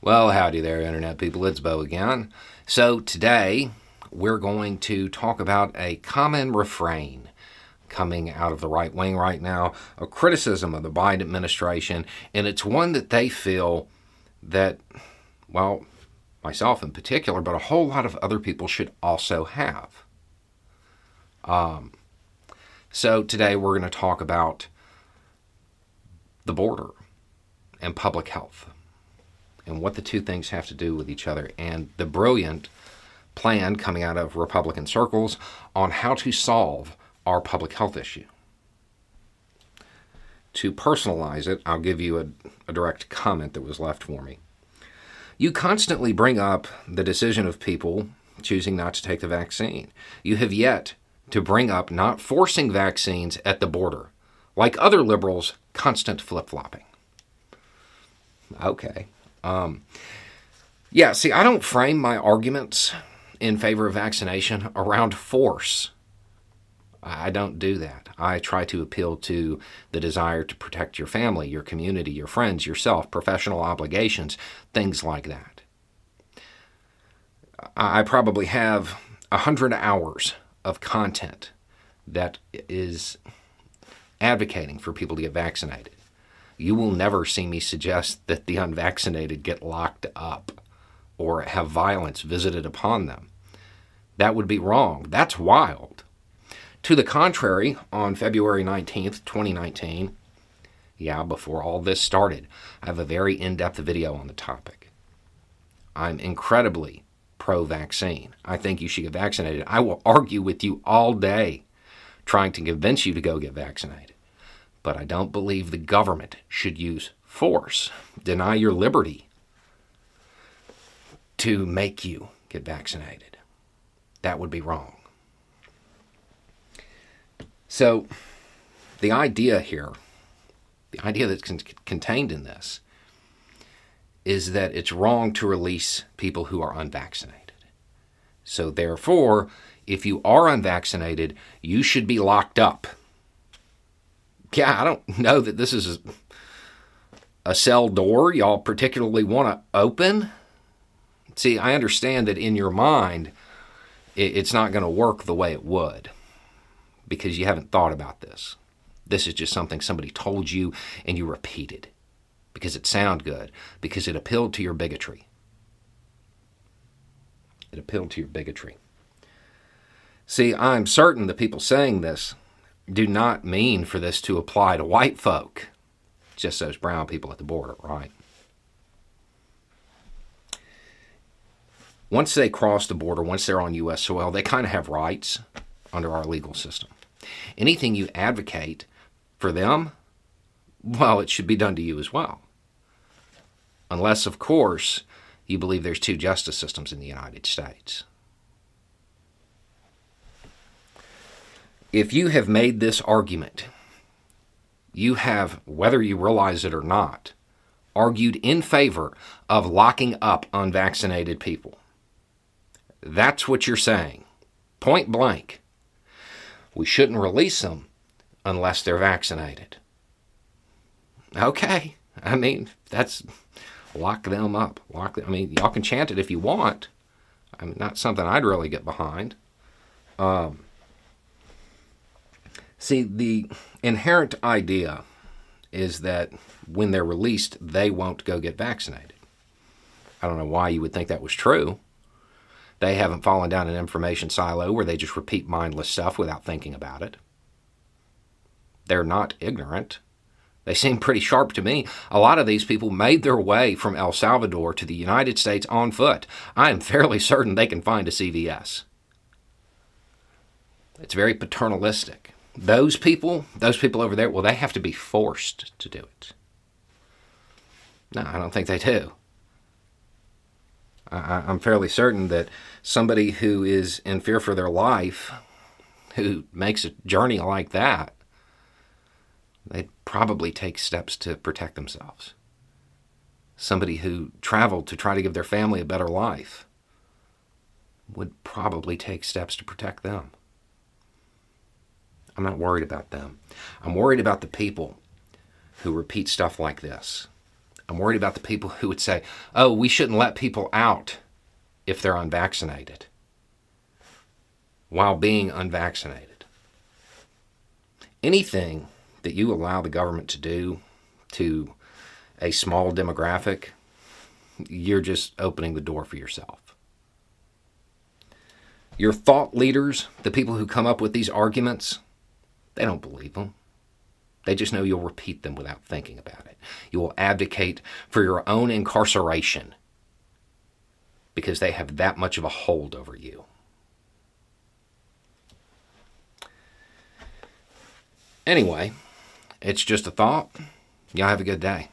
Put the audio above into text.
Well, howdy there, Internet people. It's Bo again. So, today we're going to talk about a common refrain coming out of the right wing right now, a criticism of the Biden administration, and it's one that they feel that, well, myself in particular, but a whole lot of other people should also have. Um, so, today we're going to talk about the border and public health and what the two things have to do with each other, and the brilliant plan coming out of Republican circles on how to solve our public health issue. To personalize it, I'll give you a, a direct comment that was left for me. You constantly bring up the decision of people choosing not to take the vaccine. You have yet to bring up not forcing vaccines at the border. Like other liberals, constant flip flopping. Okay, um, yeah, see, I don't frame my arguments in favor of vaccination around force. I don't do that. I try to appeal to the desire to protect your family, your community, your friends, yourself, professional obligations, things like that. I probably have a hundred hours of content that is advocating for people to get vaccinated you will never see me suggest that the unvaccinated get locked up or have violence visited upon them. That would be wrong. That's wild. To the contrary, on February 19th, 2019, yeah, before all this started, I have a very in depth video on the topic. I'm incredibly pro vaccine. I think you should get vaccinated. I will argue with you all day trying to convince you to go get vaccinated but I don't believe the government should use force, deny your liberty to make you get vaccinated. That would be wrong. So, the idea here, the idea that's con- contained in this, is that it's wrong to release people who are unvaccinated. So, therefore, if you are unvaccinated, you should be locked up yeah, I don't know that this is a cell door y'all particularly want to open. See, I understand that in your mind, it's not going to work the way it would because you haven't thought about this. This is just something somebody told you and you repeated because it sounded good, because it appealed to your bigotry. It appealed to your bigotry. See, I'm certain the people saying this do not mean for this to apply to white folk, just those brown people at the border, right? Once they cross the border, once they're on U.S. soil, they kind of have rights under our legal system. Anything you advocate for them, well, it should be done to you as well. Unless, of course, you believe there's two justice systems in the United States. If you have made this argument, you have, whether you realize it or not, argued in favor of locking up unvaccinated people. That's what you're saying. Point blank. We shouldn't release them unless they're vaccinated. Okay. I mean, that's lock them up. Lock them. I mean, y'all can chant it if you want. I mean, not something I'd really get behind. Um, See, the inherent idea is that when they're released, they won't go get vaccinated. I don't know why you would think that was true. They haven't fallen down an information silo where they just repeat mindless stuff without thinking about it. They're not ignorant. They seem pretty sharp to me. A lot of these people made their way from El Salvador to the United States on foot. I am fairly certain they can find a CVS. It's very paternalistic. Those people, those people over there, well, they have to be forced to do it. No, I don't think they do. I, I'm fairly certain that somebody who is in fear for their life, who makes a journey like that, they'd probably take steps to protect themselves. Somebody who traveled to try to give their family a better life would probably take steps to protect them. I'm not worried about them. I'm worried about the people who repeat stuff like this I'm worried about the people who would say, oh, we shouldn't let people out if they're unvaccinated while being unvaccinated. Anything that you allow the government to do to a small demographic, you're just opening the door for yourself. Your thought leaders, the people who come up with these arguments, they don't believe them. They just know you'll repeat them without thinking about it. You will advocate for your own incarceration because they have that much of a hold over you. Anyway, it's just a thought. Y'all have a good day.